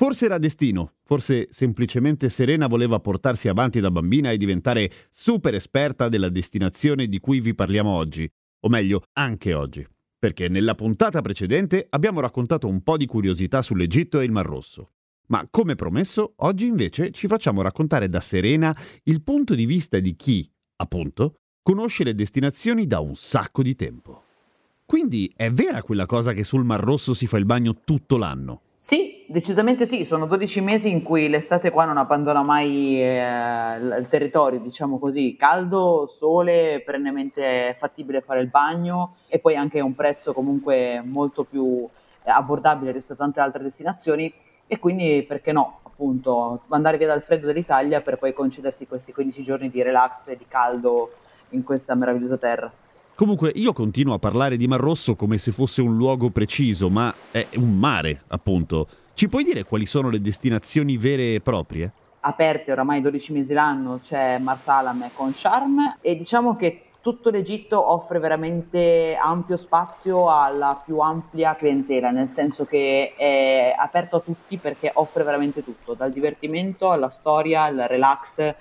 Forse era destino, forse semplicemente Serena voleva portarsi avanti da bambina e diventare super esperta della destinazione di cui vi parliamo oggi, o meglio, anche oggi, perché nella puntata precedente abbiamo raccontato un po' di curiosità sull'Egitto e il Mar Rosso. Ma come promesso, oggi invece ci facciamo raccontare da Serena il punto di vista di chi, appunto, conosce le destinazioni da un sacco di tempo. Quindi è vera quella cosa che sul Mar Rosso si fa il bagno tutto l'anno? Sì, decisamente sì, sono 12 mesi in cui l'estate qua non abbandona mai eh, il territorio, diciamo così, caldo, sole, perennemente fattibile fare il bagno e poi anche un prezzo comunque molto più abbordabile rispetto a tante altre destinazioni e quindi perché no, appunto, andare via dal freddo dell'Italia per poi concedersi questi 15 giorni di relax e di caldo in questa meravigliosa terra. Comunque io continuo a parlare di Mar Rosso come se fosse un luogo preciso, ma è un mare, appunto. Ci puoi dire quali sono le destinazioni vere e proprie? Aperte oramai 12 mesi l'anno, c'è Marsalam con Sharm e diciamo che tutto l'Egitto offre veramente ampio spazio alla più ampia clientela, nel senso che è aperto a tutti perché offre veramente tutto, dal divertimento alla storia, al relax,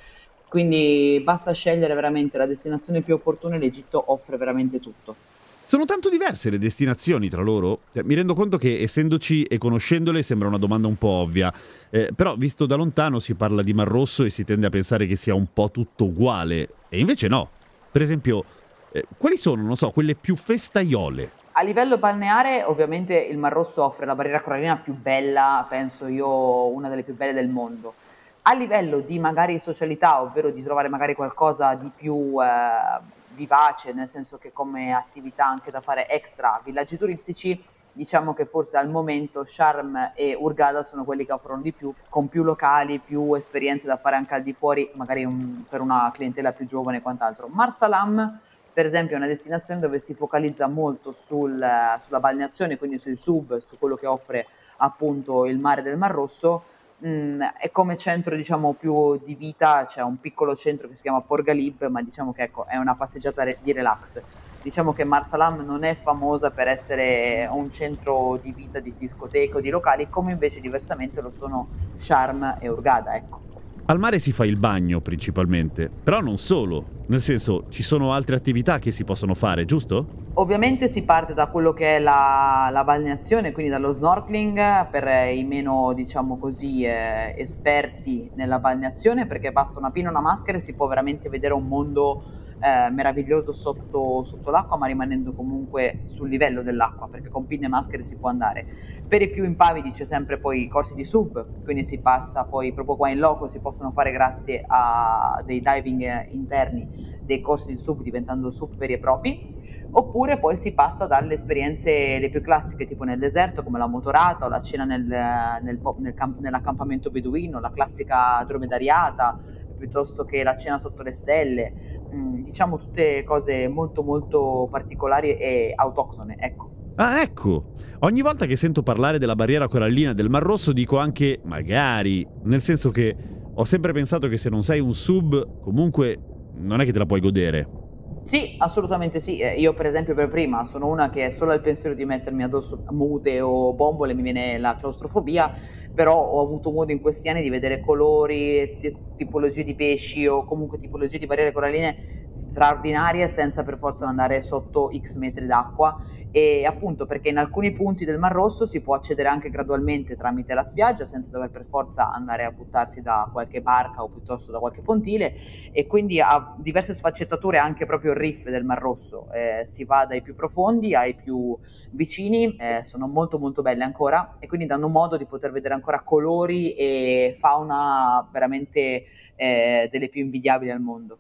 quindi basta scegliere veramente la destinazione più opportuna e l'Egitto offre veramente tutto. Sono tanto diverse le destinazioni tra loro? Cioè, mi rendo conto che essendoci e conoscendole sembra una domanda un po' ovvia, eh, però visto da lontano si parla di Mar Rosso e si tende a pensare che sia un po' tutto uguale, e invece no. Per esempio, eh, quali sono, non so, quelle più festaiole? A livello balneare, ovviamente il Mar Rosso offre la barriera corallina più bella, penso io, una delle più belle del mondo a livello di magari socialità, ovvero di trovare magari qualcosa di più eh, vivace, nel senso che come attività anche da fare extra villaggi turistici, diciamo che forse al momento Charm e Urgada sono quelli che offrono di più, con più locali, più esperienze da fare anche al di fuori, magari un, per una clientela più giovane e quant'altro. Marsalam, per esempio, è una destinazione dove si focalizza molto sul, sulla balneazione, quindi sul sub, su quello che offre appunto il mare del Mar Rosso, Mm, e come centro diciamo più di vita c'è un piccolo centro che si chiama Porgalib, ma diciamo che ecco, è una passeggiata re- di relax. Diciamo che Marsalam non è famosa per essere un centro di vita di discoteche o di locali, come invece diversamente lo sono Sharm e Urgada, ecco. Al mare si fa il bagno principalmente, però non solo, nel senso ci sono altre attività che si possono fare, giusto? Ovviamente si parte da quello che è la, la balneazione, quindi dallo snorkeling per i meno, diciamo così, eh, esperti nella balneazione, perché basta una pinna e una maschera e si può veramente vedere un mondo eh, meraviglioso sotto, sotto, l'acqua, ma rimanendo comunque sul livello dell'acqua, perché con pinne e maschere si può andare. Per i più impavidi c'è sempre poi i corsi di sub, quindi si passa poi proprio qua in loco, si possono fare grazie a dei diving interni, dei corsi di sub diventando sub veri e propri oppure poi si passa dalle esperienze le più classiche tipo nel deserto come la motorata o la cena nel, nel, nel, nell'accampamento beduino, la classica dromedariata piuttosto che la cena sotto le stelle, mm, diciamo tutte cose molto molto particolari e autoctone, ecco. Ah, ecco! Ogni volta che sento parlare della barriera corallina del Mar Rosso dico anche magari, nel senso che ho sempre pensato che se non sei un sub, comunque non è che te la puoi godere. Sì, assolutamente sì. Eh, io per esempio per prima sono una che solo al pensiero di mettermi addosso mute o bombole mi viene la claustrofobia però ho avuto modo in questi anni di vedere colori, t- tipologie di pesci o comunque tipologie di barriere coralline straordinarie senza per forza andare sotto x metri d'acqua. E appunto perché in alcuni punti del Mar Rosso si può accedere anche gradualmente tramite la spiaggia senza dover per forza andare a buttarsi da qualche barca o piuttosto da qualche pontile. E quindi ha diverse sfaccettature anche proprio il riff del Mar Rosso, eh, si va dai più profondi ai più vicini, eh, sono molto molto belle ancora. E quindi danno modo di poter vedere ancora colori e fauna veramente eh, delle più invidiabili al mondo.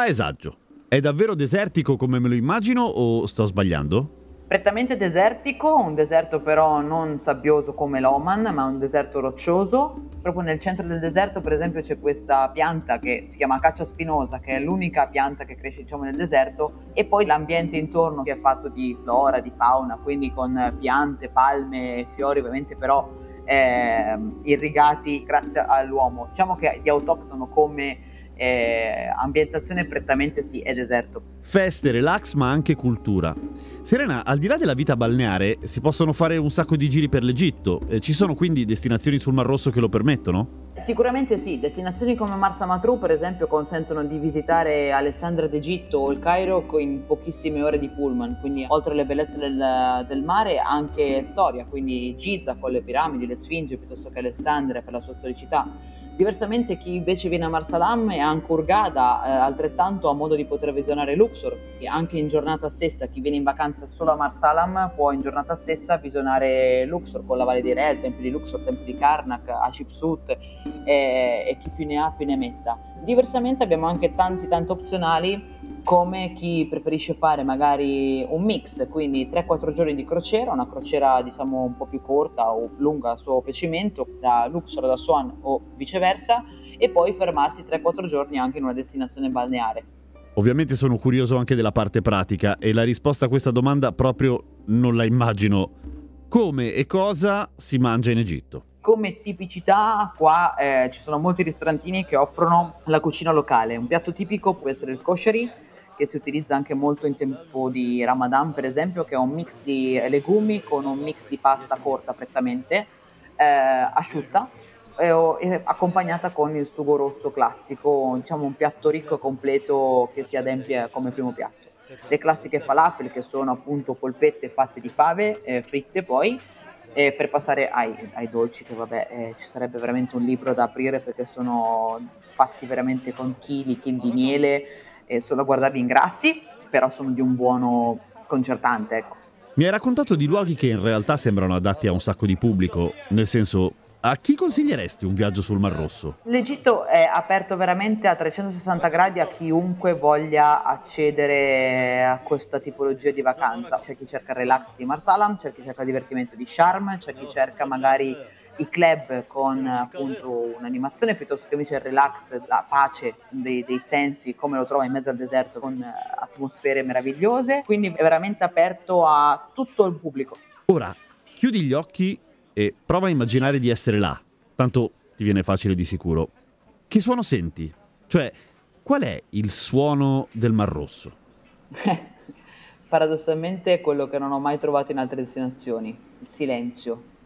Paesaggio. È davvero desertico come me lo immagino o sto sbagliando? prettamente desertico, un deserto però non sabbioso come l'Oman, ma un deserto roccioso. Proprio nel centro del deserto, per esempio, c'è questa pianta che si chiama caccia spinosa, che è l'unica pianta che cresce diciamo, nel deserto, e poi l'ambiente intorno che è fatto di flora, di fauna, quindi con piante, palme, fiori, ovviamente però eh, irrigati grazie all'uomo. Diciamo che di autoctono come eh, ambientazione prettamente sì, è deserto. Feste, relax, ma anche cultura. Serena, al di là della vita balneare, si possono fare un sacco di giri per l'Egitto. Eh, ci sono quindi destinazioni sul Mar Rosso che lo permettono? Sicuramente sì, destinazioni come Marsa Matru per esempio consentono di visitare Alessandria d'Egitto o il Cairo in pochissime ore di pullman, quindi oltre alle bellezze del, del mare anche storia, quindi Giza con le piramidi, le Sfinge piuttosto che Alessandria per la sua storicità Diversamente chi invece viene a Marsalam e anche Urgada eh, altrettanto ha modo di poter visionare Luxor, e anche in giornata stessa chi viene in vacanza solo a Marsalam può in giornata stessa visionare Luxor con la Valle dei Re, il tempio di Luxor, il tempio di Karnak, Hatshepsut e, e chi più ne ha più ne metta. Diversamente abbiamo anche tanti tanti opzionali come chi preferisce fare magari un mix, quindi 3-4 giorni di crociera, una crociera diciamo un po' più corta o lunga a suo piacimento da Luxor, da Swan o viceversa e poi fermarsi 3-4 giorni anche in una destinazione balneare. Ovviamente sono curioso anche della parte pratica e la risposta a questa domanda proprio non la immagino. Come e cosa si mangia in Egitto? Come tipicità qua eh, ci sono molti ristorantini che offrono la cucina locale. Un piatto tipico può essere il kosheri, che si utilizza anche molto in tempo di Ramadan, per esempio, che è un mix di legumi con un mix di pasta corta prettamente, eh, asciutta, e, accompagnata con il sugo rosso classico, diciamo un piatto ricco e completo che si adempie come primo piatto. Le classiche falafel che sono appunto polpette fatte di fave, eh, fritte poi, e per passare ai, ai dolci che vabbè eh, ci sarebbe veramente un libro da aprire perché sono fatti veramente con chili, chili di miele, e solo a guardarli ingrassi, però sono di un buono sconcertante. Ecco. Mi hai raccontato di luoghi che in realtà sembrano adatti a un sacco di pubblico, nel senso a chi consiglieresti un viaggio sul Mar Rosso? L'Egitto è aperto veramente a 360 gradi a chiunque voglia accedere a questa tipologia di vacanza. C'è chi cerca il relax di Marsalam, c'è chi cerca il divertimento di Sharm, c'è chi cerca magari i club con appunto un'animazione piuttosto che invece il relax, la pace dei, dei, sensi come lo trova in mezzo al deserto con atmosfere meravigliose, quindi è veramente aperto a tutto il pubblico. Ora, chiudi gli occhi e prova a immaginare di essere là, tanto ti viene facile di sicuro. Che suono senti? Cioè, qual è il suono del Mar Rosso? Paradossalmente è quello che non ho mai trovato in altre destinazioni, il silenzio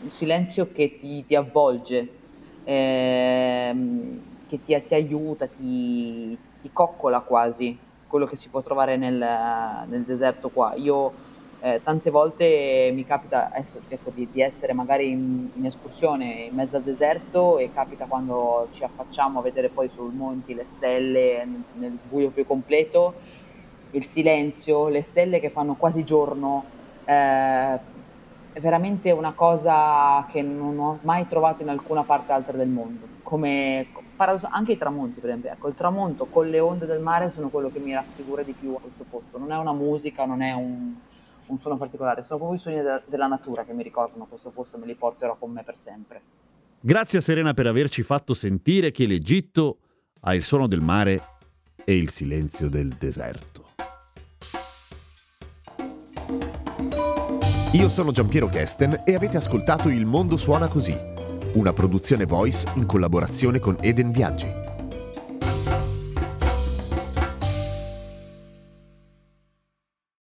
un silenzio che ti, ti avvolge, ehm, che ti, ti aiuta, ti, ti, coccola quasi, quello che si può trovare nel, nel deserto qua. Io eh, tante volte mi capita adesso, ecco, di, di, essere magari in, in, escursione in mezzo al deserto e capita quando ci affacciamo a vedere poi sul monti le stelle nel, nel buio più completo, il silenzio, le stelle che fanno quasi giorno. Eh, veramente una cosa che non ho mai trovato in alcuna parte altra del mondo. Come anche i tramonti, per esempio. Ecco, il tramonto con le onde del mare sono quello che mi raffigura di più a questo posto. Non è una musica, non è un, un suono particolare, sono proprio i suoni de- della natura che mi ricordano questo posto e me li porterò con me per sempre. Grazie a Serena per averci fatto sentire che l'Egitto ha il suono del mare e il silenzio del deserto. Io sono Giampiero Kesten e avete ascoltato Il Mondo Suona Così, una produzione voice in collaborazione con Eden Viaggi.